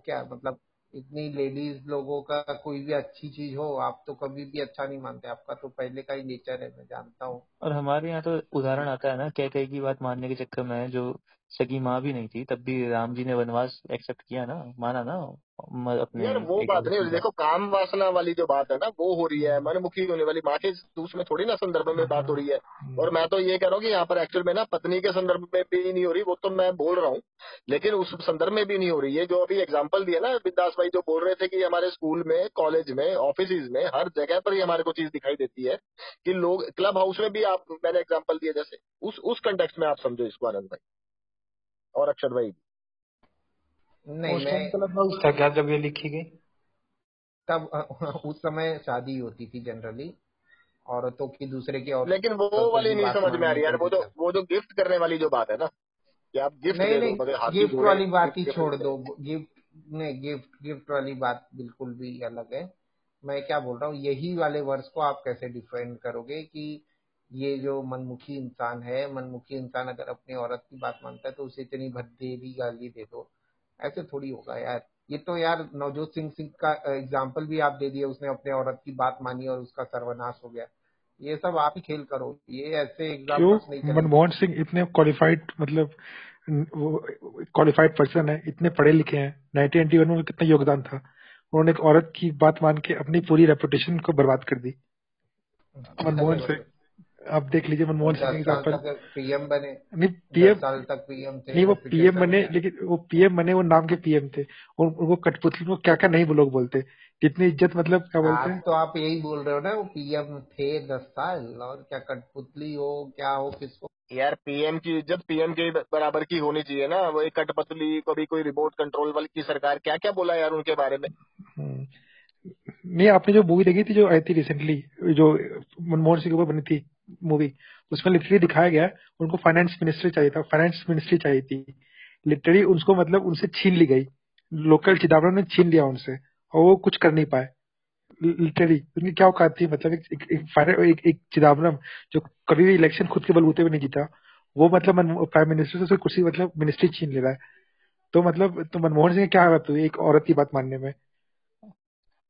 क्या मतलब इतनी लेडीज़ लोगों का कोई भी अच्छी चीज़ हो, आप तो कभी भी अच्छा नहीं मानते। आपका तो पहले का ही नेचर है, मैं जानता हूँ। और हमारे यहाँ तो उदाहरण आता है ना कह कह की बात मानने के चक्कर में जो सगी माँ भी नहीं थी तब भी राम जी ने वनवास एक्सेप्ट किया ना माना ना अपने यार वो बात नहीं हो रही देखो काम वासना वाली जो बात है ना वो हो रही है मनमुखी होने वाली माँ के उसमें थोड़ी ना संदर्भ में बात हो रही है। और मैं तो ये कह रहा हूँ कि यहाँ पर एक्चुअल में ना पत्नी के संदर्भ में भी नहीं हो रही वो तो मैं बोल रहा हूँ लेकिन उस संदर्भ में भी नहीं हो रही है जो अभी एग्ज़ाम्पल दिया ना विदास भाई जो बोल रहे थे कि हमारे स्कूल में कॉलेज में ऑफ़िस में हर जगह पर ही हमारे को चीज़ दिखाई देती है कि लोग क्लब हाउस में भी आप मैंने एग्ज़ाम्पल दिया जैसे उस उस कंटेक्ट में आप समझो इसको आनंद भाई। और अक्षर भाई? नहीं मैं था क्या जब ये लिखी गई। तब उस समय शादी होती थी जनरली औरतों की दूसरे की और लेकिन वो तो वाली नहीं समझ में आ रही यार वो जो वो जो गिफ्ट करने वाली जो बात है ना कि आप गिफ्ट नहीं नहीं गिफ्ट वाली बात ही छोड़ दो। गिफ्ट नहीं गिफ्ट गिफ्ट वाली बात बिल्कुल भी अलग है। मैं क्या बोल रहा हूँ यही वाले वर्ष को आप कैसे डिफाइन करोगे कि ये जो मनमुखी इंसान है मनमुखी इंसान अगर अपनी औरत की बात मानता है तो उसे इतनी भद्देरी गाली दे दो। ऐसे थोड़ी होगा यार। ये तो यार नवजोत सिंह सिंह का एग्ज़ाम्पल भी आप दे दिए उसने अपने औरत की बात मानी और उसका सर्वनाश हो गया। ये सब आप ही खेल करो। ये ऐसे नहीं मनमोहन सिंह इतने क्वालिफाइड मतलब क्वालिफाइड पर्सन है इतने पढ़े लिखे हैं। नाइनटीन एटी वन में कितना योगदान था। उन्होंने एक औरत की बात मान के अपनी पूरी रेपुटेशन को बर्बाद कर दी। मनमोहन सिंह। आप देख लीजिए मनमोहन सिंह एग्ज़ाम्पल पीएम बने। नहीं पीएम साल तक पीएम थे नहीं वो पीएम बने लेकिन वो पीएम बने वो नाम के पीएम थे। और वो कठपुतली को क्या क्या नहीं वो लोग बोलते। जितनी इज़्ज़त मतलब क्या बोलते हैं? तो आप यही बोल रहे हो ना वो पीएम थे दस साल और क्या कठपुतली हो क्या हो किसको? यार पीएम की इज़्ज़त पीएम के बराबर की होनी चाहिए ना। वो एक कठपुतली कभी कोई रिमोट कंट्रोल वाली की सरकार क्या क्या बोला यार उनके बारे में? हम्म। नहीं आपने जो मूवी देखी थी जो आई थी रिसेंटली जो मनमोहन सिंह के ऊपर बनी थी मूवी उसमें लिटरली दिखाया गया उनको फाइनेंस मिनिस्ट्री चाहिए था फाइनेंस मिनिस्ट्री चाहिए थी। लिटरली उनको मतलब उनसे छीन ली गई। लोकल चिदम्बरम ने छीन लिया उनसे और वो कुछ कर नहीं पाए। लिटरली उनकी क्या औकात थी? मतलब एक एक, एक, एक, एक चिदम्बरम जो कभी भी इलेक्शन खुद के बलबूते में नहीं जीता वो मतलब प्राइम मिनिस्टर से कुर्सी मतलब मिनिस्ट्री छीन ले रहा है। तो मतलब तो मनमोहन सिंह क्या हालत हुई? एक औरत की बात मानने में।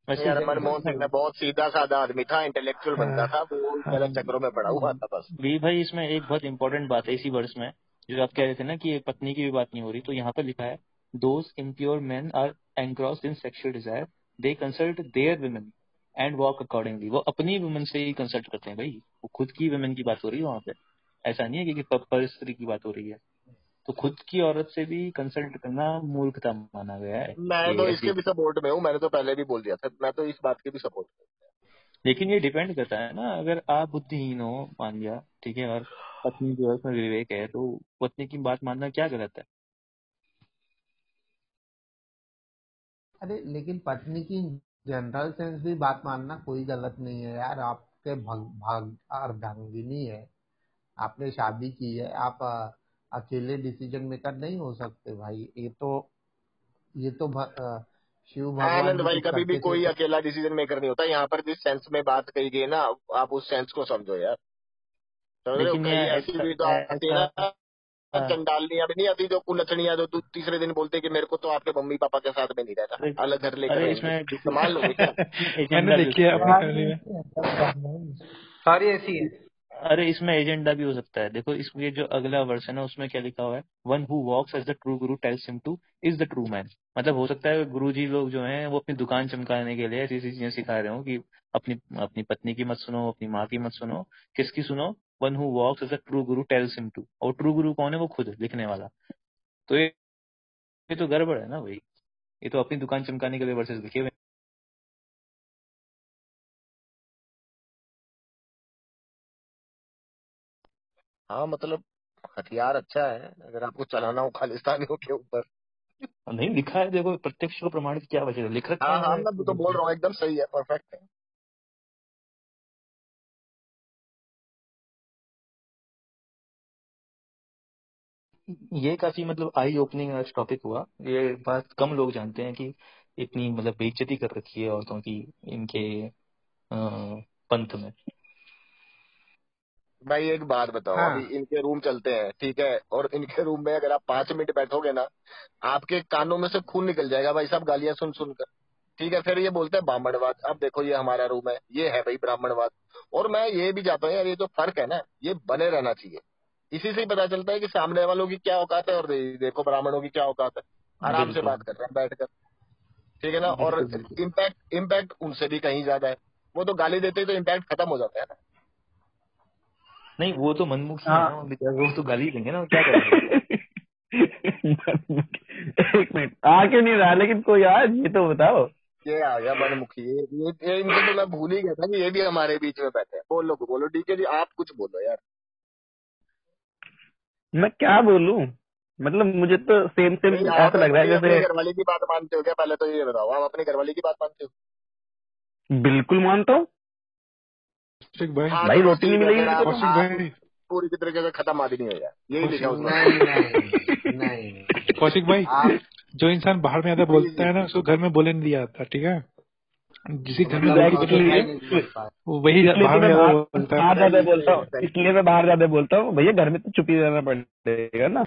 यार मनमोहन सिंह बहुत सीधा साधा आदमी था इंटेलेक्चुअल। बंदा था वो गलत हाँ। चक्रों में पड़ा हुआ था बस। वी भाई इसमें एक बहुत इंपॉर्टेंट बात है इसी वर्ष में जो आप कह रहे थे ना कि पत्नी की भी बात नहीं हो रही तो यहाँ पर लिखा है those impure man are engrossed in sexual desire they consult their women and walk accordingly वो अपनी वुमेन से ही कंसल्ट करते हैं भाई। वो खुद की वुमेन की बात हो रही है वहाँ पे। ऐसा नहीं है कि पर स्त्री की बात हो रही है। तो खुद की औरत से भी कंसल्ट करना मूर्खता माना गया है। मैं तो इसके भी सपोर्ट में हूँ मैंने तो पहले भी बोल दिया था मैं तो इस बात के भी सपोर्ट में लेकिन ये डिपेंड करता है ना अगर आप बुद्धिहीन हो मान लिया ठीक है और पत्नी जो है उसमें विवेक है तो पत्नी की बात मानना क्या गलत है? अरे लेकिन पत्नी की जनरल सेंस भी बात मानना कोई गलत नहीं है यार आपके भाग भाग अर्धांगिनी है। आपने शादी की है आप अकेले डिसीज़न मेकर नहीं हो सकते भाई। ये तो ये तो शिव भगवान आनंद भाई कभी भी कोई अकेला डिसीज़न मेकर नहीं होता। यहाँ पर जिस सेंस में बात कही गई ना आप उस सेंस को समझो यार। लेकिन ऐसी भी तो आती ना चंडालनी अभी नहीं आती जो कुलचनिया जो तीसरे दिन बोलते कि मेरे को तो आपके मम्मी पापा के साथ में नहीं रहता अलग घर लेकर संभाल लो मैंने देखी है सारी ऐसी है। अरे, इसमें एजेंडा भी हो सकता है। देखो इसमें जो अगला वर्ष है, उसमें क्या लिखा हुआ है? One who walks as the true guru tells him to is the true man मतलब हो सकता है गुरु जी लोग जो हैं, वो अपनी दुकान चमकाने के लिए ऐसी चीज़ें सिखा रहे हो कि अपनी अपनी पत्नी की मत सुनो, अपनी माँ की मत सुनो। किसकी सुनो? One who walks as a true guru tells him to और ट्रू गुरु कौन है? वो खुद लिखने वाला। तो ये ये तो गड़बड़ है ना भाई। ये तो अपनी दुकान चमकाने के लिए वर्सेस लिखे हुए हाँ मतलब हथियार अच्छा है अगर आपको चलाना हो खालिस्तानियों के ऊपर। नहीं लिखा है देखो प्रत्यक्ष को प्रमाणित क्या वजह लिख रखा हाँ हाँ? मैं तो बोल रहा हूँ एकदम सही है परफेक्ट है। ये काफ़ी मतलब आई ओपनिंग आज टॉपिक हुआ। ये बात कम लोग जानते हैं कि इतनी मतलब बेइज्जती कर रखी है औरतों की इनके पंथ में। भाई एक बात बताओ हाँ। अभी इनके रूम चलते हैं ठीक है? और इनके रूम में अगर आप पाँच मिनट बैठोगे ना आपके कानों में से खून निकल जाएगा भाई साहब गालियाँ सुन सुनकर ठीक है? फिर ये बोलते हैं ब्राह्मणवाद। अब देखो ये हमारा रूम है ये है भाई ब्राह्मणवाद। और मैं ये भी चाहता हूँ यार ये जो फ़र्क है ना ये बने रहना चाहिए। इसी से ही पता चलता है कि सामने वालों की क्या औकात है और देखो ब्राह्मणों की क्या औकात है। आराम से बात कर रहे हैं बैठकर। ठीक है ना? और। इम्पैक्ट इम्पैक्ट उनसे भी कहीं ज़्यादा है। वो तो गाली देते ही तो इम्पैक्ट खत्म हो जाता है ना। नहीं वो तो मनमुखी हाँ। है ना वो तो गाली देंगे ना क्या करेंगे? एक मिनट आ क्यों नहीं रहा लेकिन कोई आज ये तो बताओ। ये आ गया मनमुखी ये ये, ये इनको तो मैं भूल ही गया था कि ये भी हमारे बीच में बैठे हैं। बोलो बोलो डीके जी आप कुछ बोलो यार। मैं क्या बोलूँ? मतलब मुझे तो सेम सेम ऐसा लग रहा है जैसे घरवाली की बात मानते हो क्या? पहले तो ये बताओ आप अपनी घरवाली की बात मानते हो? बिल्कुल मानता हूँ। कौशिक भाई। हाँ, भाई तो रोटी नहीं मिलेगी आप- कौशिक भाई। पूरी तरीके से खत्म आदमी हो जाए। यही लिखा नहीं नहीं नहीं। कौशिक भाई जो इंसान बाहर में आता बोलता है ना उसको घर में बोले नहीं दिया जाता ठीक है? जिसी घर में मतलब नहीं। है वही बाहर तो में ज़्यादा बाहर बोलता है। हूँ। इसलिए मैं बाहर ज़्यादा बोलता हूँ भैया घर में तो चुप ही रहना पड़ेगा ना।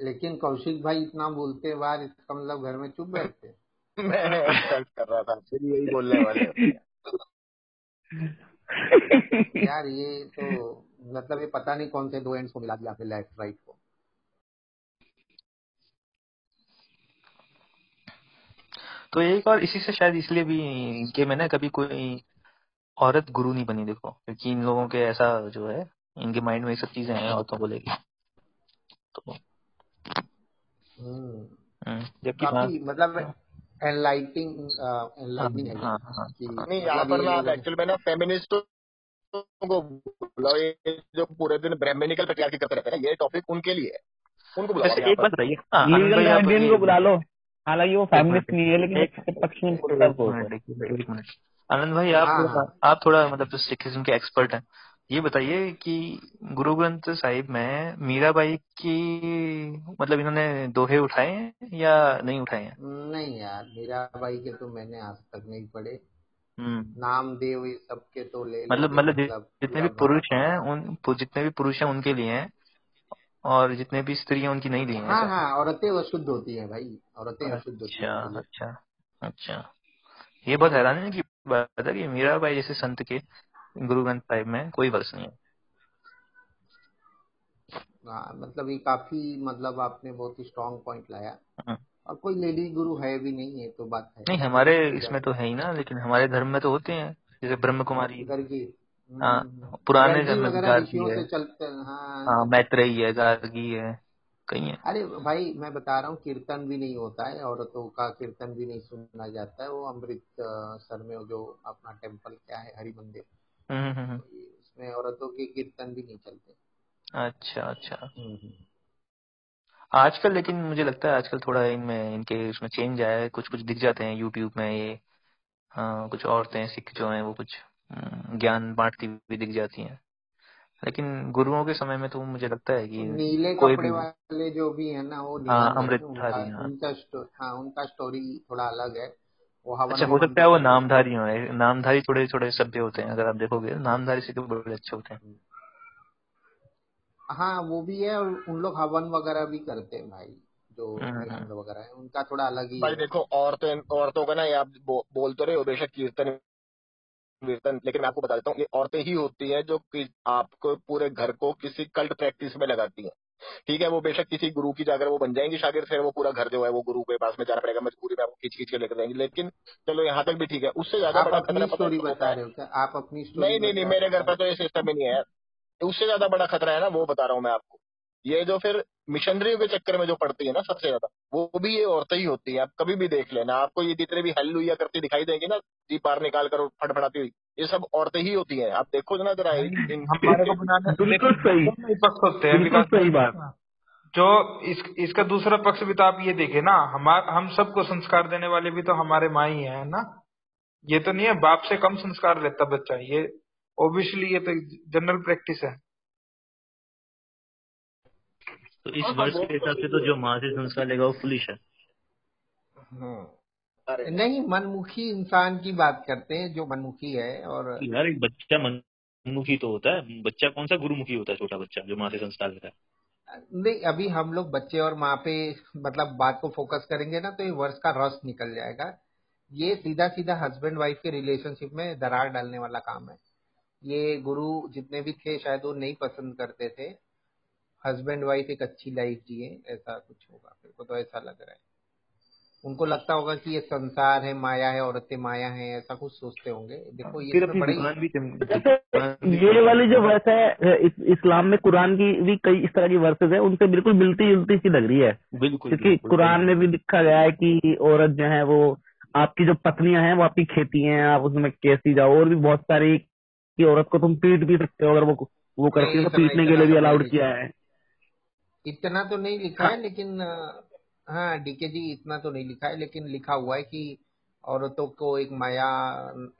लेकिन कौशिक भाई इतना बोलते हैं बाहर इसका मतलब घर में चुप बैठते मैं कर रहा था फिर यही बोलने वाले हैं। यार ये तो मतलब ये पता नहीं कौन से दो एंड्स को मिला दिया आपने लेफ़्ट राइट को। तो एक और इसी से शायद इसलिए भी कि मैंने कभी कोई औरत गुरु नहीं बनी देखो क्योंकि इन लोगों के ऐसा जो है इनके माइंड में ये सब चीज़ें हैं औरतों को लेके। तो हम्म, हम्म, जबकि हाँ। मतलब एनलाइटिंग एनलाइटिंग है हाँ हाँ नहीं यहाँ पर ना एक्चुअल में ना फेमिनिस्ट को बुलाओ ये जो पूरे दिन ब्राह्मणिकल करते रहते हैं ये टॉपिक उनके लिए है। उनको बुलाओ एक बात लीगल भाई, आप गार्डियन को बुला लो। हालाँकि वो मिनट, नहीं है लेकिन एक- पक्ष में आनंद भाई आप थोड़ा। आप थोड़ा मतलब सिखिज्म के एक्सपर्ट हैं ये बताइए कि गुरु ग्रंथ साहिब में मीराबाई की मतलब इन्होंने दोहे उठाए हैं या नहीं उठाए हैं? नहीं यार मीरा भाई के तो मैंने आज तक नहीं पढ़े। हम्म। नाम देव ये सबके तो ले मतलब मतलब जितने भी पुरुष हैं उन जितने भी पुरुष हैं उनके लिए हैं और जितने भी स्त्री हैं उनकी नहीं ली हैं हाँ हाँ औरतें अशुद्ध होती हैं भाई औरतें अशुद्ध होती अच्छा अच्छा अच्छा। ये बहुत हैरानी की बात है कि मीराबाई जैसे संत के गुरु ग्रंथ साहिब में कोई वर्ष नहीं है। हाँ मतलब ये काफ़ी मतलब आपने बहुत ही स्ट्रांग पॉइंट लाया। हाँ। और कोई लेडी गुरु है भी नहीं है तो बात है। नहीं हमारे इसमें तो है ही ना लेकिन हमारे धर्म में तो होते हैं। जैसे ब्रह्म कुमारी हाँ, पुराने जन्म गार्गी है। चलते हैं हाँ। हाँ मैत्रेयी है गार्गी है कई है। अरे भाई मैं बता रहा हूँ कीर्तन भी नहीं होता है औरतों का कीर्तन भी नहीं सुना जाता है। वो अमृत सर में जो अपना टेंपल क्या है हरि मंदिर। उसमें औरतों के कीर्तन भी नहीं चलते। अच्छा अच्छा। हम्म, हम्म। आजकल लेकिन मुझे लगता है आजकल थोड़ा इनमें इनके उसमें चेंज आया है कुछ कुछ दिख जाते हैं यूट्यूब में ये हाँ, कुछ औरतें सिख जो हैं वो कुछ हम्म, ज्ञान बांटती हुई दिख जाती हैं। लेकिन गुरुओं के समय में तो मुझे लगता है कि नीले कोई कपड़े भी वाले जो भी है ना वो हाँ, अमृतधारी, उनका हाँ। उनका हाँ उनका स्टोरी थोड़ा अलग है। वो अच्छा हो सकता है वो नामधारी हो नामधारी थोड़े थोड़े सभ्य होते हैं अगर आप देखोगे नामधारी से तो बड़े अच्छे होते हैं। हैं। हाँ वो भी है और उन लोग हवन वगैरह भी करते हैं भाई जो हम्म, वगैरह है उनका थोड़ा अलग ही भाई देखो औरतें औरतों का ना ये आप बो, बोल तो रहे हो बेशक कीर्तन कीर्तन लेकिन मैं आपको बता देता हूँ ये औरतें ही होती हैं जो कि आपको पूरे घर को किसी कल्ट प्रैक्टिस में लगाती हैं। ठीक है वो बेशक किसी गुरु की जाकर वो बन जाएँगे शागिर फिर वो पूरा घर जो है वो गुरु के पास में जाना पड़ेगा मजबूरी में आपको खींच खींच के लेकर जाएँगे। लेकिन चलो यहाँ तक भी ठीक है। उससे ज़्यादा बड़ा खतरा स्टोरी बता रहे हो क्या? आप अपनी स्टोरी नहीं नहीं नहीं मेरे घर पर तो ये सिस्टम ही नहीं है उससे ज़्यादा बड़ा खतरा है ना वो बता रहा हूँ मैं आपको। ये जो फिर मिशनरियों के चक्कर में जो पड़ती है ना सबसे ज़्यादा। वो भी ये औरतें ही होती है। आप कभी भी देख लेना। आपको ये जितने भी हेल्लुया करती दिखाई देंगी ना जी पार निकाल कर फटफड़ाती हुई ये सब औरतें ही होती हैं। आप देखो ना जरा इन- हमारे को बनाने बिल्कुल सही। हैं बिल्कुल बात। जो इस इसका दूसरा पक्ष भी तो आप ये देखे ना हमार हम सबको संस्कार देने वाले भी तो हमारे माँ ही है ना? ये तो नहीं है बाप से कम संस्कार लेता बच्चा ये ओबियसली ये तो जनरल प्रैक्टिस है। तो इस हाँ, वर्ष के हिसाब से तो जो माँ से संस्कार लेगा वो फुलिश है। अरे नहीं मनमुखी इंसान की बात करते हैं जो मनमुखी है और यार एक बच्चा मन मुखी तो होता है। बच्चा कौन सा? गुरुमुखी होता है छोटा बच्चा जो माँ से संस्कार लेता है। नहीं अभी हम लोग बच्चे और माँ पे मतलब बात को फोकस करेंगे ना तो ये वर्ष का रस निकल जाएगा। ये सीधा सीधा हस्बैंड वाइफ के रिलेशनशिप में दरार डालने वाला काम है। ये गुरु जितने भी थे शायद वो नहीं पसंद करते थे। हस्बैंड वाइफ एक अच्छी लाइफ जिए ऐसा कुछ होगा। मेरे को तो ऐसा लग रहा है। उनको लगता होगा कि ये संसार है माया है औरतें माया है ऐसा कुछ सोचते होंगे। देखो ये फिर तो अपनी दुकान भी दुकान भी ये वाली जो वर्ष है इस, इस्लाम में कुरान की भी कई इस तरह की वर्सेस है उनसे बिल्कुल मिलती जुलती सी लग रही है। बिल्कुल क्योंकि कुरान में भी लिखा गया है कि औरत जो है वो आपकी जो पत्नियाँ हैं वो आपकी खेती हैं आप उसमें कैसी जाओ और भी बहुत सारी कि औरत को तुम पीट भी सकते हो अगर वो वो करती है तो पीटने के लिए भी तो अलाउड किया है। इतना तो नहीं लिखा हाँ है। लेकिन हाँ डीके जी इतना तो नहीं लिखा है लेकिन लिखा हुआ है कि औरतों को एक माया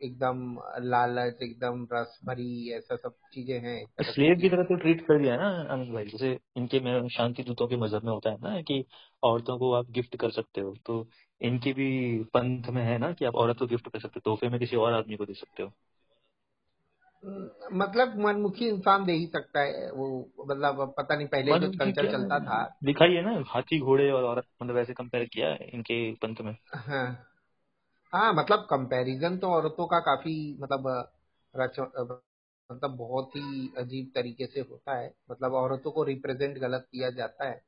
एकदम लालच एकदम रस भरी ऐसा सब चीज़ें हैं। स्लेव की। तरह तो ट्रीट कर दिया है ना आनंद भाई। जैसे इनके में शांति दूतों के मज़हब में होता है ना कि औरतों को आप गिफ्ट कर सकते हो तो इनके भी पंथ में है ना कि आप औरत को गिफ्ट कर सकते हो तोहफे में किसी और आदमी को दे सकते हो। मतलब मनमुखी इंसान दे ही सकता है वो मतलब पता नहीं पहले जो कल्चर चलता था। दिखाई है ना हाथी घोड़े और औरत मतलब ऐसे कंपेयर किया इनके पंथ में। हाँ। हाँ मतलब कंपैरिजन तो औरतों का काफ़ी मतलब रच मतलब बहुत ही अजीब तरीके से होता है। मतलब औरतों को रिप्रेजेंट गलत किया जाता है।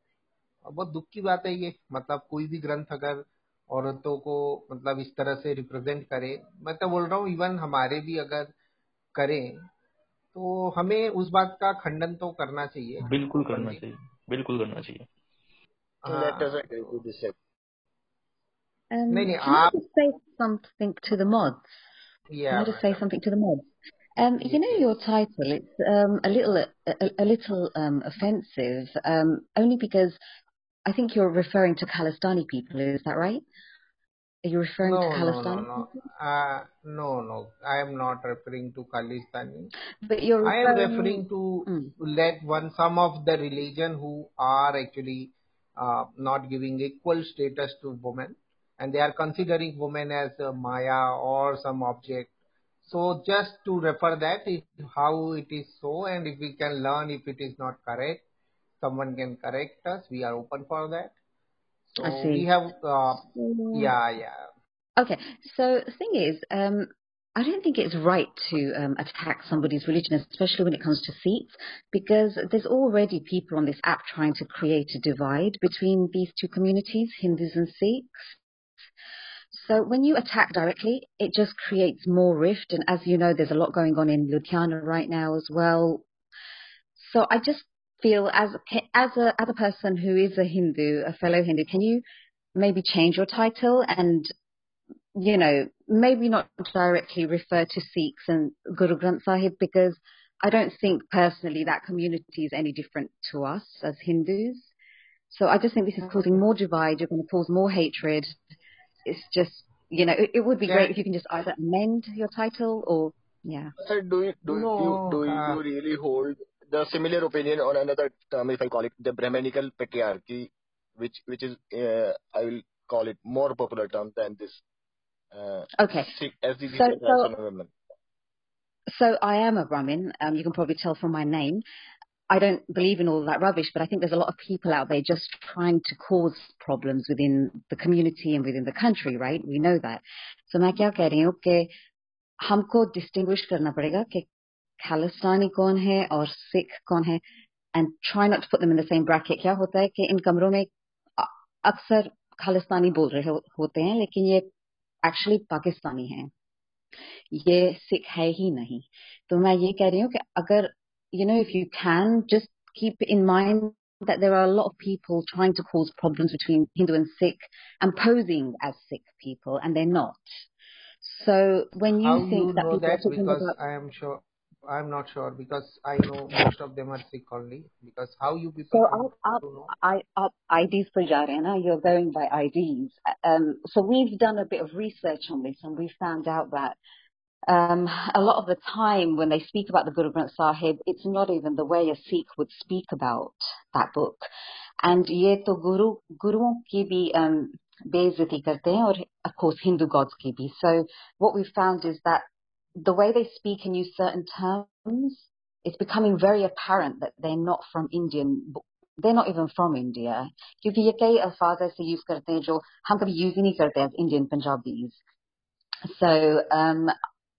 और बहुत दुख की बात है ये मतलब कोई भी ग्रंथ अगर औरतों को मतलब इस तरह से रिप्रेजेंट करे मैं तो बोल रहा हूँ इवन हमारे भी अगर करें तो हमें उस बात का खंडन तो करना चाहिए बिल्कुल करना ओपनली चाहिए बिल्कुल करना चाहिए Let us हाँ agree तो to this. Um, नहीं नहीं can I आप just say something to the mods? Can या I just say madam something to the mods? Um, you know please your title, it's um, a little a, a little um, offensive, um, only because I think you're referring to Khalistani people. Is that right? Are you referring No, to no, no, Khalistani no. Uh, no, no. I am not referring to Khalistani. But you're I am referring. referring to Mm, let one some of the religion who are actually uh, not giving equal status to women, and they are considering women as a maya or some object. So just to refer that how it is so, and if we can learn if it is not correct, someone can correct us. We are open for that. I So we see. have, uh, yeah, yeah. Okay, so the thing is, um, I don't think it's right to um, attack somebody's religion, especially when it comes to Sikhs, because there's already people on this app trying to create a divide between these two communities, Hindus and Sikhs. So when you attack directly, it just creates more rift. And as you know, there's a lot going on in Ludhiana right now as well. So I just feel as as a as a person who is a Hindu, a fellow Hindu, can you maybe change your title and you know maybe not directly refer to Sikhs and Guru Granth Sahib because I don't think personally that community is any different to us as Hindus. So I just think this is causing more divide. You're going to cause more hatred. It's just you know it, it would be Can, great if you can just either amend your title or yeah. Sir, do you do you no, do uh, you really hold the similar opinion on another term, if I call it the Brahmanical patriarchy, which which is uh, I will call it more popular term than this uh, Okay. Sikh SDG So so International Women. So I am a Brahmin. Um, you can probably tell from my name. I don't believe in all that rubbish, but I think there's a lot of people out there just trying to cause problems within the community and within the country, right? We know that. So मैं क्या कह रही हूँ कि हमको distinguish करना पड़ेगा कि खालिस्तानी कौन है और सिख कौन है and try not to put them in the same bracket. क्या होता है कि इन कमरों में अ- अक्सर खालिस्तानी बोल रहे हो, होते हैं लेकिन ये एक्चुअली पाकिस्तानी हैं ये सिख है ही नहीं तो मैं ये कह रही हूँ कि अगर you know if you can just keep in mind that there are a lot of people trying to cause problems between Hindu and Sikh and posing as Sikh people and they're not so when you how you think that know people are that? talking Because about I am sure. I am not sure because I know most of them are Sikh only. Because how you so people up, come up, to know? I, up IDs per जा रहे हैं ना you're going by IDs um, so we've done a bit of research on this and we found out that um, a lot of the time when they speak about the Guru Granth Sahib, it's not even the way a Sikh would speak about that book. And ये तो गुरु गुरुओं की भी um, बेइज्जती करते हैं और of course Hindu gods की भी. So what we found is that the way they speak and use certain terms, it's becoming very apparent that they're not from Indian. They're not even from India. क्योंकि ये कई अल्फाज ऐसे use करते हैं जो हम कभी यूज ही नहीं करते as Indian Punjabis. So um,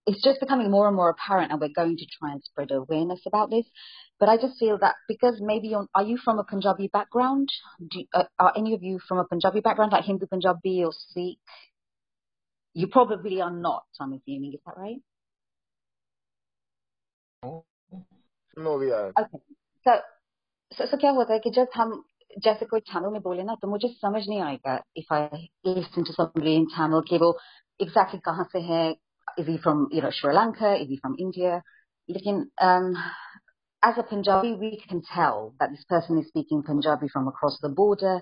it's just becoming more and more apparent, and we're going to try and spread awareness about this. But I just feel that because maybe you're, are you from a Punjabi background? Do, uh, are any of you from a Punjabi background, like Hindu Punjabi or Sikh? You probably are not. I'm assuming. Is that right? Know we are Okay. So, so, so क्या होता है कि जब हम जैसे कोई तमिल में बोले ना तो मुझे समझ नहीं आएगा if I listen to somebody in Tamil कि वो exactly कहाँ से है is he from you know Sri Lanka is he from India लेकिन um, as a Punjabi we can tell that this person is speaking Punjabi from across the border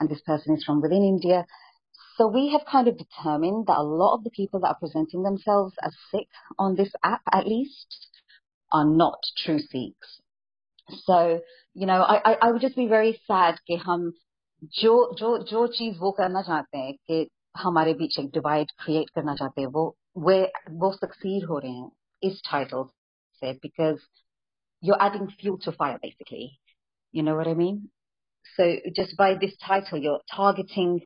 and this person is from within India so we have kind of determined that a lot of the people that are presenting themselves as Sikh on this app at least are not true Sikhs. So, you know, I, I, I would just be very sad कि हम जो जो जो चीज वो करना चाहते हैं कि हमारे बीच एक डिवाइड क्रिएट करना चाहते हैं वो वे वो सक्सीड हो रहे हैं इस टाइटल से because you're adding fuel to fire basically. You know what I mean? So just by this title, you're targeting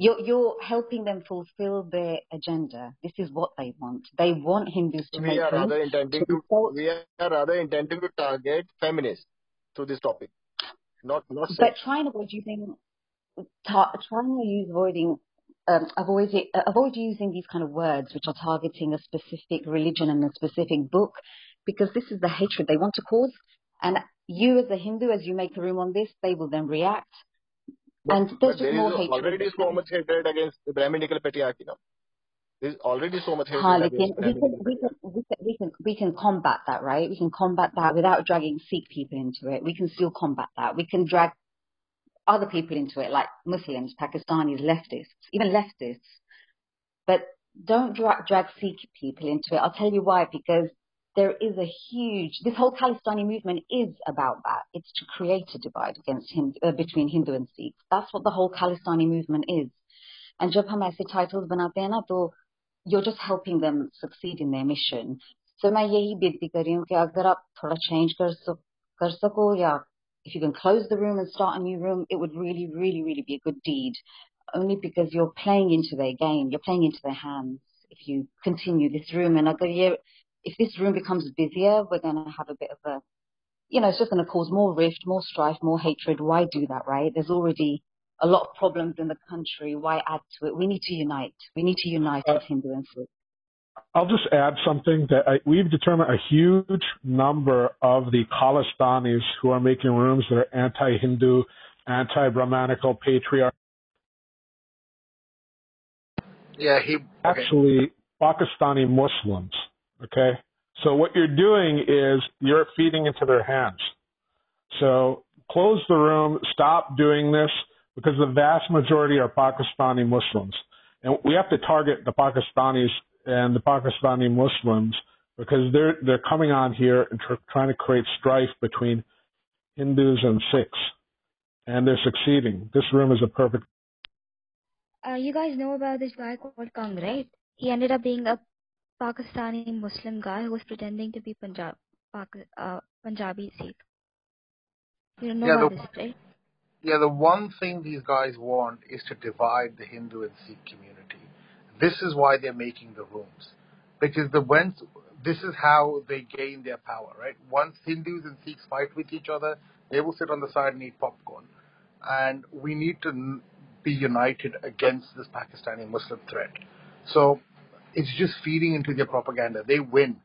you're, you're helping them fulfill their agenda. This is what they want. They want Hindus to we are rather intending to to we are rather intending to target feminists through this topic. Not not but sex. trying to avoid using ta- trying to use avoiding um, avoid it, avoid using these kind of words which are targeting a specific religion and a specific book because this is the hatred they want to cause. And you as a Hindu as you make a room on this they will then react and there's just more hatred. already so much hatred against the Brahminical patriarchy There's already so much hatred. Haan, against we, can, we, can, we, can, we, can, we can combat that, right? We can combat that without dragging Sikh people into it. We can still combat that. We can drag other people into it, like Muslims, Pakistanis, leftists, even leftists. But don't drag, drag Sikh people into it. I'll tell you why, because there is a huge this whole Khalistani movement is about that it's to create a divide against him uh, between Hindu and Sikh that's what the whole Khalistani movement is and जब हम ऐसे titles बनाते हैं ना तो you're just helping them succeed in their mission. So मैं यही बेनती कर रही हूँ कि अगर आप थोड़ा change कर सक कर सको या if you can close the room and start a new room, it would really, really, really be a good deed. Only because you're playing into their game, you're playing into their hands. If you continue this room and अगर ये if this room becomes busier, we're going to have a bit of a you know, it's just going to cause more rift, more strife, more hatred. Why do that, right? There's already a lot of problems in the country. Why add to it? We need to unite. We need to unite Uh, as Hindu and Sikh. I'll just add something that I, we've determined a huge number of the Khalistanis who are making rooms that are anti-Hindu, anti-Brahmanical, patriarchal, Yeah, he. Okay. actually Pakistani Muslims. Okay, so what you're doing is you're feeding into their hands. So close the room, stop doing this because the vast majority are Pakistani Muslims, and we have to target the Pakistanis and the Pakistani Muslims because they're they're coming on here and tr- trying to create strife between Hindus and Sikhs, and they're succeeding. This room is a perfect Uh, you guys know about this guy called Kang, right? He ended up being a Pakistani Muslim guy who was pretending to be Punjab, Pak- uh, Punjabi Sikh. You know Yeah, about the- this, right? Yeah, the one thing these guys want is to divide the Hindu and Sikh community. This is why they're making the rooms. Because the once this is how they gain their power, right? Once Hindus and Sikhs fight with each other, they will sit on the side and eat popcorn. And we need to be united against this Pakistani Muslim threat. So it's just feeding into their propaganda. They win.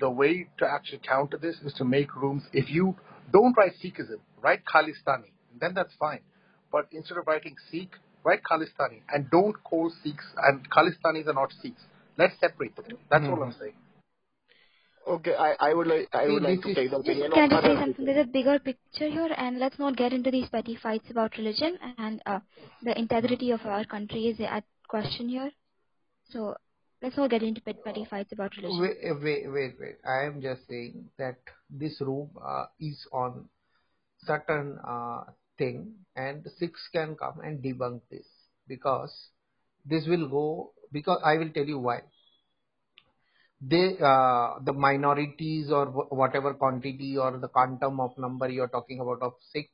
The way to actually counter this is to make rooms. If you don't write Sikhism, write Khalistani, then that's fine. But instead of writing Sikh, write Khalistani and don't call Sikhs and Khalistanis are not Sikhs. Let's separate them. That's all I'm saying. okay I I would like I would like to is- take the Just opinion can I just say something? There's a bigger picture here, and let's not get into these petty fights about religion and uh, the integrity of our country is at question here. So let's not get into pet- petty fights about religion. Wait, wait, wait, wait. I am just saying that this room uh, is on certain uh, thing, and six can come and debunk this because this will go. Because I will tell you why. they uh, the minorities or whatever quantity or the quantum of number you're talking about of six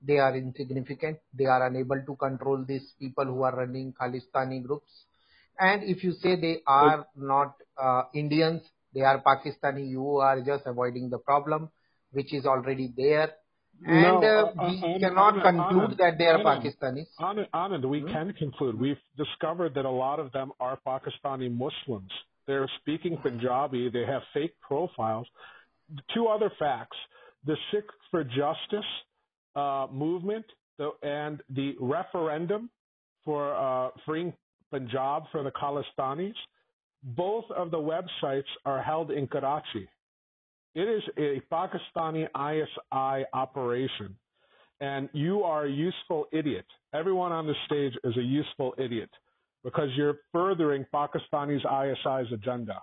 they are insignificant they are unable to control these people who are running khalistani groups and if you say they are not uh, indians they are pakistani you are just avoiding the problem which is already there and no, uh, uh, we Anand, cannot Anand, conclude Anand, that they are pakistanis Anand, Anand, we Hmm? can conclude. We've discovered that a lot of them are Pakistani Muslims. They're speaking Punjabi. They have fake profiles. Two other facts: the Sikh for Justice uh, movement the, and the referendum for uh, freeing Punjab for the Khalistanis. Both of the websites are held in Karachi. It is a Pakistani ISI operation, and you are a useful idiot. Everyone on the stage is a useful idiot because you're furthering Pakistani's ISI's agenda.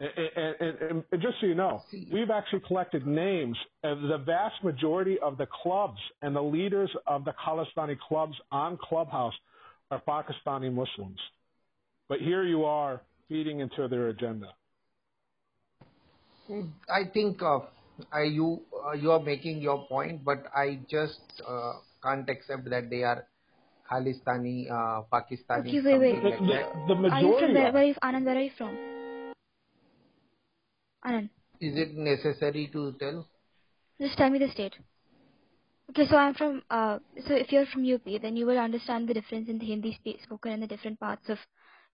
And, and, and, just so you know, we've actually collected names of the vast majority of the clubs and the leaders of the Khalistani clubs on Clubhouse are Pakistani Muslims. But here you are feeding into their agenda. I think uh, I, you uh, you are making your point, but I just uh, can't accept that they are Khalistani, uh, Pakistani, Okay, wait, wait. like that. The Are you from majority where? are. Where are you, Anand? Where are you from? Anand, Is it necessary to tell? just tell me the state. Okay, so I'm from. Uh, so if you're from UP, then you will understand the difference in the Hindi spoken in the different parts of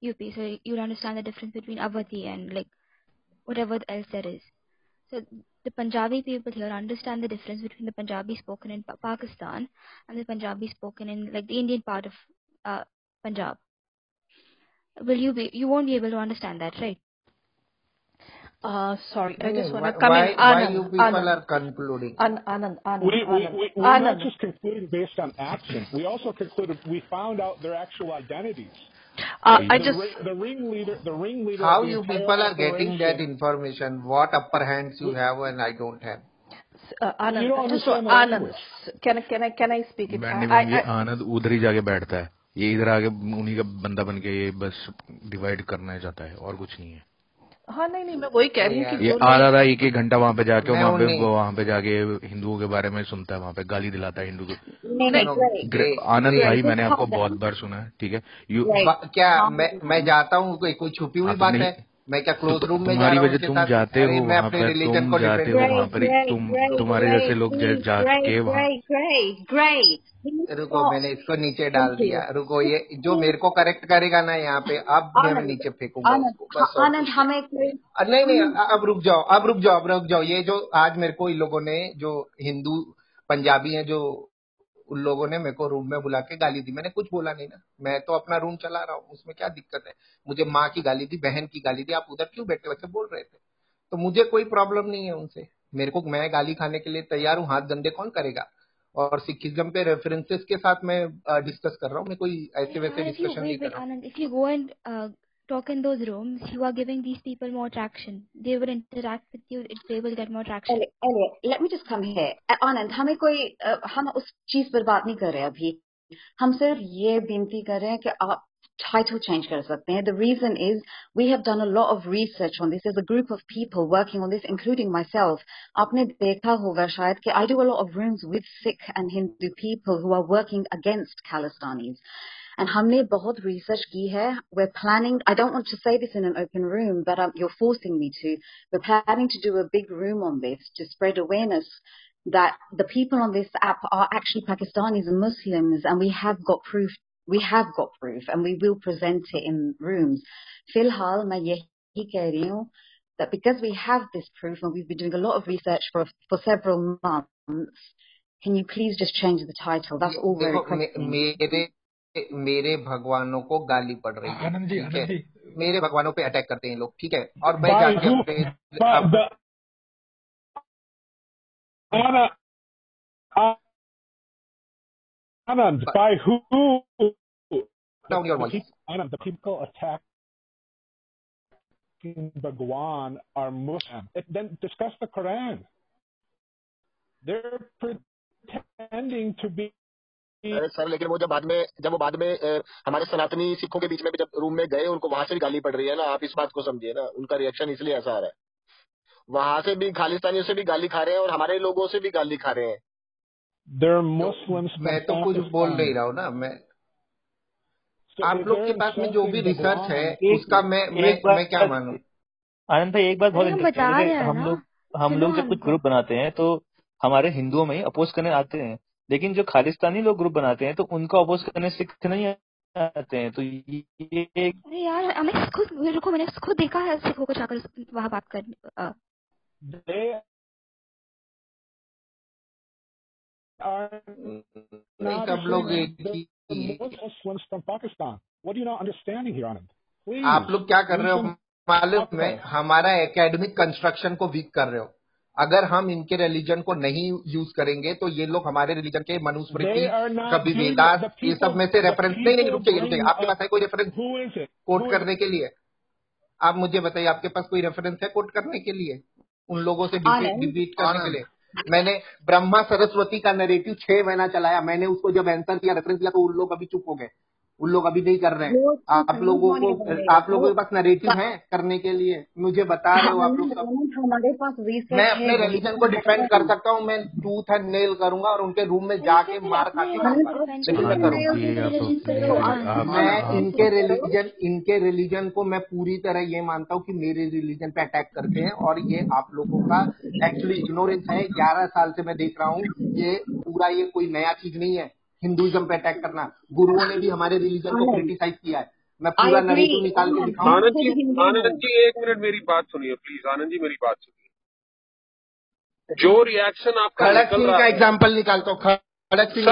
UP. So you'll understand the difference between Awadhi and like whatever else there is. So the Punjabi people here understand the difference between the Punjabi spoken in pa- Pakistan and the Punjabi spoken in like the Indian part of uh, Punjab. Will you be? You won't be able to understand that, right? Uh, sorry, I just no, want to come why, in. why you people Anand, are concluding? An- Anand, Anand, We, we, Anand, we, we're not just concluding based on action. We also concluded we found out their actual identities. Uh, The, I the, just, ring, the ringleader, the ringleader How you people are getting that information? What upper hands you have and I don't have? uh, You Anand, don't understand the Anand, can I, can I, can I speak it? आनंद उधर ही जाके बैठता है ये इधर आके उन्हीं का बंदा बन के ये बस डिवाइड करना चाहता है और कुछ नहीं है हाँ नहीं नहीं मैं वही कह रही हूँ आर ये आई आ नहीं रहा एक एक घंटा वहाँ पे जाके वहाँ पे वहाँ पे जाके हिंदुओं के बारे में सुनता है वहाँ पे गाली दिलाता है हिंदू को। आनंद भाई मैंने आपको बहुत बार सुना है ठीक है? यू क्या मैं मैं जाता हूँ कोई कोई छुपी हुई बात है? मैं क्या क्लोज तो रूम में जा तुम्हारी रहा हूँ वजह तुम जाते हो मैं वहाँ अपने रिलीजन तुम को जाते हो वहाँ पर तुम तुम्हारे जैसे लोग जाके वहाँ। रुको मैंने इसको नीचे डाल दिया। रुको ये जो मेरे को करेक्ट करेगा ना यहाँ पे अब मैं नीचे फेंकूँगा नहीं। हमें नहीं नहीं अब रुक जाओ अब रुक जाओ अब रुक जाओ। ये जो आज मेरे को इन लोगों ने जो हिंदू पंजाबी हैं जो उन लोगों ने मेरे को रूम में बुला के गाली दी। मैंने कुछ बोला नहीं ना। मैं तो अपना रूम चला रहा हूँ उसमें क्या दिक्कत है? मुझे माँ की गाली दी बहन की गाली दी आप उधर क्यों बैठे वैसे बोल रहे थे। तो मुझे कोई प्रॉब्लम नहीं है उनसे। मेरे को मैं गाली खाने के लिए तैयार हूँ। हाथ गंदे कौन करेगा? और सिखिज्म पे रेफरेंसेस के साथ मैं डिस्कस कर रहा हूँ। मैं कोई ऐसे वैसे डिस्कशन नहीं कर रहा हूँ। Anand, if you go and uh, talk in those rooms, you are giving these people more traction. They will interact with you. It, they will get more traction. Elliot, Elliot, let me just come here. Uh, आनंद हमें कोई uh, हम उस चीज पर बात नहीं कर रहे अभी हम सिर्फ ये विनती कर रहे हैं कि आप title change कर सकते हैं. The reason is we have done a lot of research on this. There's a group of people working on this, including myself. आपने देखा होगा शायद कि I do a lot of rooms with Sikh and Hindu people who are working against Khalistanis. And हमने बहुत research की है. We're planning, I don't want to say this in an open room, but um, you're forcing me to. We're planning to do a big room on this to spread awareness that the people on this app are actually Pakistanis and Muslims, and we have got proof. We have got proof, and we will present it in rooms. फिलहाल मैं यही कह रही हूँ that because we have this proof and we've been doing a lot of research for for several months, can you please just change the title? That's ये all we're देखो मे, requesting. मेरे भगवानों को गाली पड़ रही है आनंद जी आनंद जी मेरे भगवानों पे अटैक करते हैं लोग ठीक है और मैं जाके अपने Anand, by who? Down your voice Anand, the people attacking Bhagwan are Muslim. Then discuss the Quran. They're pretending to be sir लेकिन वो जब बाद में जब वो बाद में हमारे सनातनी सिखों के बीच में भी जब रूम में गए उनको वहाँ से भी गाली पड़ रही है ना आप इस बात को समझिए ना उनका रिएक्शन इसलिए ऐसा आ रहा है। वहाँ से भी खालिस्तानियों से भी गाली खा रहे हैं और हमारे लोगों से भी गाली खा रहे हैं। तो Muslims from मैं तो कुछ बोल नहीं रहा हूँ ना मैं So आप लोग के पास में जो भी रिसर्च है उसका मैं मैं मैं क्या मानूं? आनंद भाई एक बात बहुत हम लोग हम लोग जब कुछ ग्रुप बनाते हैं तो हमारे हिंदुओं में ही अपोज करने आते हैं। लेकिन जो खालिस्तानी लोग ग्रुप बनाते हैं तो उनका अपोज करने सिख नहीं आते हैं? तो ये अरे यार मैं खुद रुको मैंने खुद देखा है सिखों को जाकर वहाँ बात कर. आप लोग क्या कर रहे हो? मालूम है हमारा एकेडमिक कंस्ट्रक्शन को वीक कर रहे हो। अगर हम इनके रिलीजन को नहीं यूज़ करेंगे तो ये लोग हमारे रिलीजन के मनुस्मृति कभी वेदास ये सब में से रेफरेंस नहीं नहीं रुकिए रुकिए आपके पास है कोई रेफरेंस Who कोट करने के लिए। आप मुझे बताइए आपके पास कोई रेफरेंस है कोट करने के लिए? उन लोगों से डिबेट करने के लिए। मैंने ब्रह्मा सरस्वती का नरेटिव छह महीना चलाया। मैंने उसको जब आंसर किया रेफरेंस किया तो उन लोग अभी चुप हो गए। उन लोग अभी नहीं कर रहे हैं। आप लोगों को आप लोगों के पास नरेटिव है। करने के लिए। मुझे बता रहे हो आप लोग हमारे पास मैं अपने रिलीजन को डिफेंड कर सकता हूँ मैं टूथ एंड नेल करूँगा और उनके रूम में जाके मार अपने खा के रिलीजन खाऊँगा को लेकिन मैं तो मैं इनके रिलीजन इनके रिलीजन को मैं पूरी तरह ये मानता हूँ कि मेरे रिलीजन पे अटैक करते हैं और ये आप लोगों का एक्चुअली इग्नोरेंस है। ग्यारह साल से मैं देख रहा हूँ ये पूरा ये कोई नया चीज़ नहीं है। हिंदुइज्म पे अटैक करना। गुरुओं ने भी हमारे रिलीजन को क्रिटिसाइज किया है। मैं पूरा नरेटिव निकाल के आनंद दिखाऊँ। आनंद जी आनंद जी एक मिनट मेरी बात सुनिए प्लीज़ आनंद जी मेरी बात सुनिए। जो रिएक्शन आपका खड़क सिंह का एग्ज़ाम्पल निकालता हूँ खड़क सिंह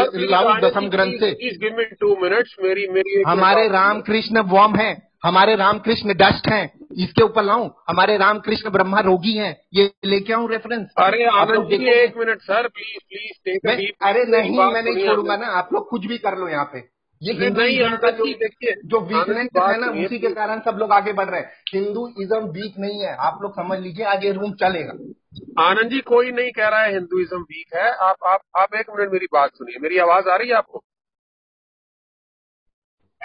दसम ग्रंथ से। Please give me two minutes मेरी मेरी हमारे रामकृष्ण वॉम है। हमारे रामकृष्ण डस्ट हैं। इसके ऊपर लाऊं। हमारे रामकृष्ण ब्रह्मा रोगी हैं। ये लेके आऊँ रेफरेंस अरे आनंद जी एक minute sir please please take अरे नहीं मैं नहीं छोड़ूँगा ना। आप लोग कुछ भी कर लो यहाँ पे। ये आनंद जो देखिए जो वीकनेस है ना उसी के कारण सब लोग आगे बढ़ रहे हैं। हिंदुइज्म वीक नहीं है। आप लोग समझ लीजिए ये रूम चलेगा। आनंद जी कोई नहीं कह रहा है हिंदुइज्म वीक है। आप आप आप एक मिनट मेरी बात सुनिए। मेरी आवाज़ आ रही है आपको?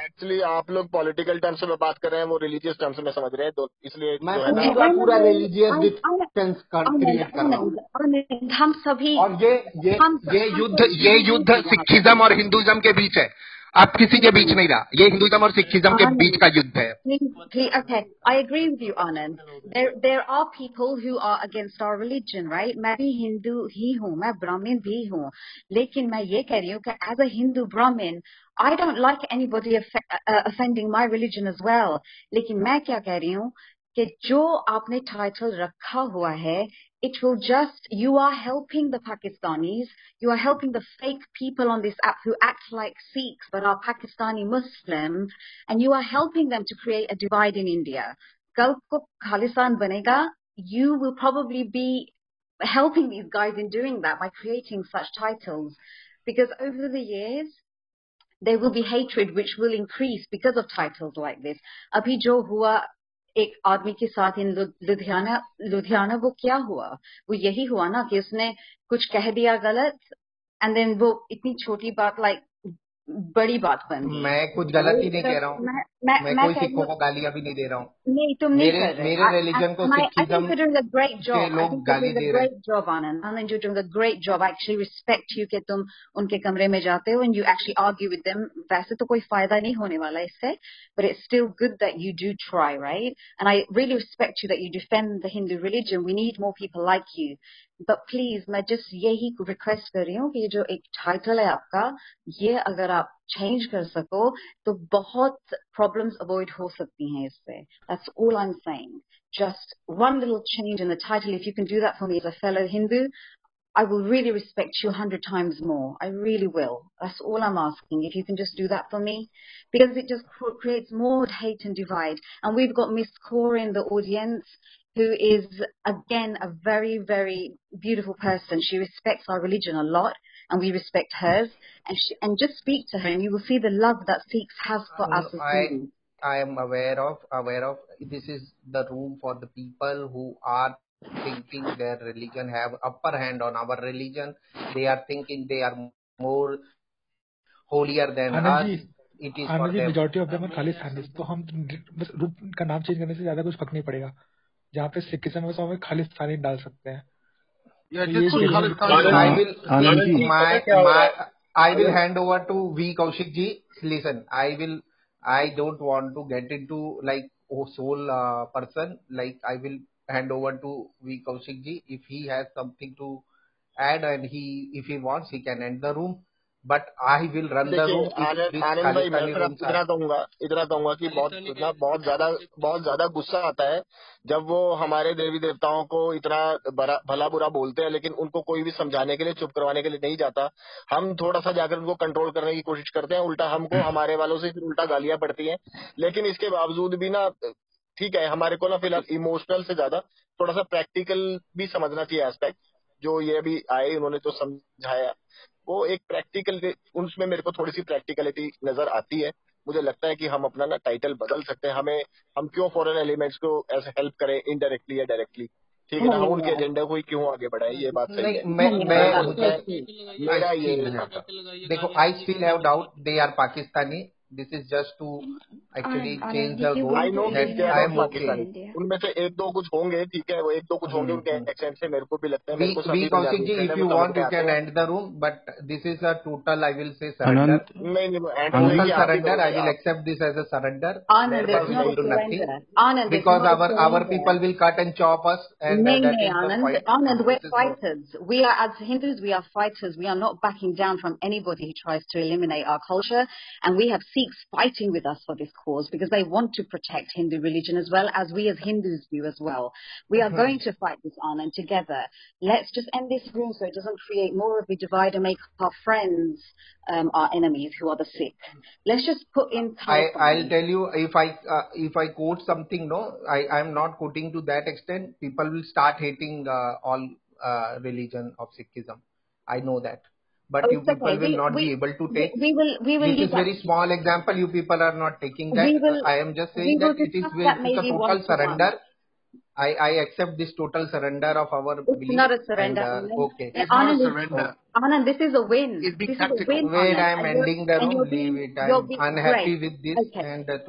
एक्चुअली आप लोग पॉलिटिकल टर्म्स में बात कर रहे हैं वो रिलीजियस टर्म्स में समझ रहे हैं तो इसलिए मैं है पूरा पूरा रिलीजियस आनंद आनंद क्रिएट कर रहा हूँ आनंद आनंद हम सभी और ये ये ये युद्ध ये युद्ध हैं सिखिज्म और हिंदुइज्म के बीच है। आप किसी के बीच नहीं रहा। ये हिंदुइज्म और सिखिज्म के बीच का युद्ध है। okay, I agree with you, Anand. There, there are people who are against our religion, right? मैं भी हिंदू ही हूँ, मैं ब्राह्मण भी हूँ, लेकिन मैं ये कह रही हूँ कि as a Hindu Brahmin, I don't like anybody offe- uh, offending my religion as well. लेकिन मैं क्या कह रही हूँ कि जो आपने टाइटल रखा हुआ है it will just you are helping the Pakistanis you are helping the fake people on this app who act like Sikhs but are Pakistani Muslim and you are helping them to create a divide in India कल को खालिस्तान बनेगा you will probably be helping these guys in doing that by creating such titles because over the years there will be hatred which will increase because of titles like this. अभी जो हुआ एक आदमी के साथ इन लु- लुधियाना लुधियाना वो क्या हुआ वो यही हुआ ना कि उसने कुछ कह दिया गलत एंड देन वो इतनी छोटी बात लाइक बड़ी बात बन मैं कुछ गलत ही नहीं तो कह रहा हूँ। मैं, मैं, मैं कोई सिखों को गालियाँ भी नहीं दे रहा हूँ। नहीं तुम नहीं मेरे रिलीजन को great job actually respect you के तुम उनके कमरे में जाते हो and you actually argue with them वैसे तो कोई फ़ायदा नहीं होने वाला इससे but it still good that you do try right and I really respect you that you defend the Hindu religion we need more people like you but please मैं just यही रिक्वेस्ट कर रही हूँ कि जो एक टाइटल है आपका ये अगर आप चेंज कर सको तो बहुत प्रॉब्लम्स अवॉइड हो सकती हैं इससे that's all I'm saying just one little change in the title if you can do that for me as a fellow Hindu I will really respect you a hundred times more I really will that's all I'm asking if you can just do that for me because it just cr- creates more hate and divide and we've got Miss Kaur in the audience who is again a very very beautiful person she respects our religion a lot and we respect hers and she, and just speak to her and you will see the love that Sikhs have for us as I Hindus. I am aware of aware of this is the room for the people who are thinking their religion have upper hand on our religion. They are thinking they are more holier than Anand us. Ji It is for Anand ji them. Majority of them are Khalistanis तो हम बस रूप का नाम change करने से ज्यादा कुछ फर्क नहीं पड़ेगा जहाँ पे सिखिज्म है तो हमें खालिस्तानी डाल सकते हैं yeah, just I will, my, my, I will hand over to V. Kaushik ji. Listen, I will, I don't want to get into like oh, soul uh, person. Like I will hand over to V. Kaushik ji. If he has something to add and he, if he wants, he can end the room. But I will run Anand भाई मैं इतना. कहूँगा इतना कहूँगा कि बहुत इतना बहुत ज़्यादा बहुत ज़्यादा गुस्सा आता है जब वो हमारे देवी देवताओं को इतना भला बुरा बोलते हैं लेकिन उनको कोई भी समझाने के लिए चुप करवाने के लिए नहीं जाता। हम थोड़ा सा जाकर उनको कंट्रोल करने की कोशिश करते हैं उल्टा हमको हमारे वालों से फिर उल्टा गालियाँ पड़ती हैं। लेकिन इसके बावजूद भी ना ठीक है हमारे को ना फ़िलहाल इमोशनल से ज़्यादा थोड़ा सा प्रैक्टिकल भी समझना चाहिए एस्पेक्ट जो ये अभी आए उन्होंने तो समझाया। वो एक प्रैक्टिकल उसमें मेरे को थोड़ी सी प्रैक्टिकलिटी नज़र आती है। मुझे लगता है कि हम अपना ना टाइटल बदल सकते हैं। हमें हम क्यों फॉरेन एलिमेंट्स को ऐसे हेल्प करें इनडायरेक्टली या डायरेक्टली ठीक है ना? हम उनके एजेंडा को ही क्यों आगे बढ़ाए? ये बात सही है। मैं मैं मेरा ये देखो I still have doubt they are Pakistani this is just to actually Anand, change Anand, the he goal I know wants to that कि I they am are okay Pakistani India. उनमें से एक दो कुछ होंगे ठीक है वो एक दो कुछ होंगे हम्म उनके हम्म एक्सेंट से मेरे को भी लगता है मेरे V को V सभी Kaushik Punjabi ji friend if है you वो समझ want में you आते can हैं end the room but this is a total I will say surrender आनंद नहीं नहीं एंड तो total देखिए आप ही surrender I करोगे will आप accept this as a surrender Anand, मेरे that it's pass will not go a नहीं to nothing surrender. Anand, it's because not a our our surrender. people will cut and chop us and uh, Nay, that nay, is the Anand. point Anand, we're this is what fighters. We are, as Hindus, we are fighters. We are not backing down from anybody who tries to eliminate our culture. And we have Sikhs fighting with us for this cause because they want to protect Hindu religion as well as we as Hindus do as well. We are going to fight this on and together. Let's just end this room so it doesn't create more of a divide and make our friends um, our enemies who are the Sikh. Let's just put in I I'll tell you if I uh, if I quote something no I I'm not quoting to that extent people will start hating uh, all uh, religion of Sikhism I know that but Oh, you people okay. will We, not be able to we, take we will, we will this leave is that. very small example you people are not taking that will, I am just saying that it is discuss very- that it's a total one to surrender. I I accept this total surrender of our It's belief not a and surrender, uh, okay It's not a Anand, is, surrender. Anand, this is a win. It's being This is a win, wait I am ending the and room leave it I am being unhappy great. with this Okay. and uh, to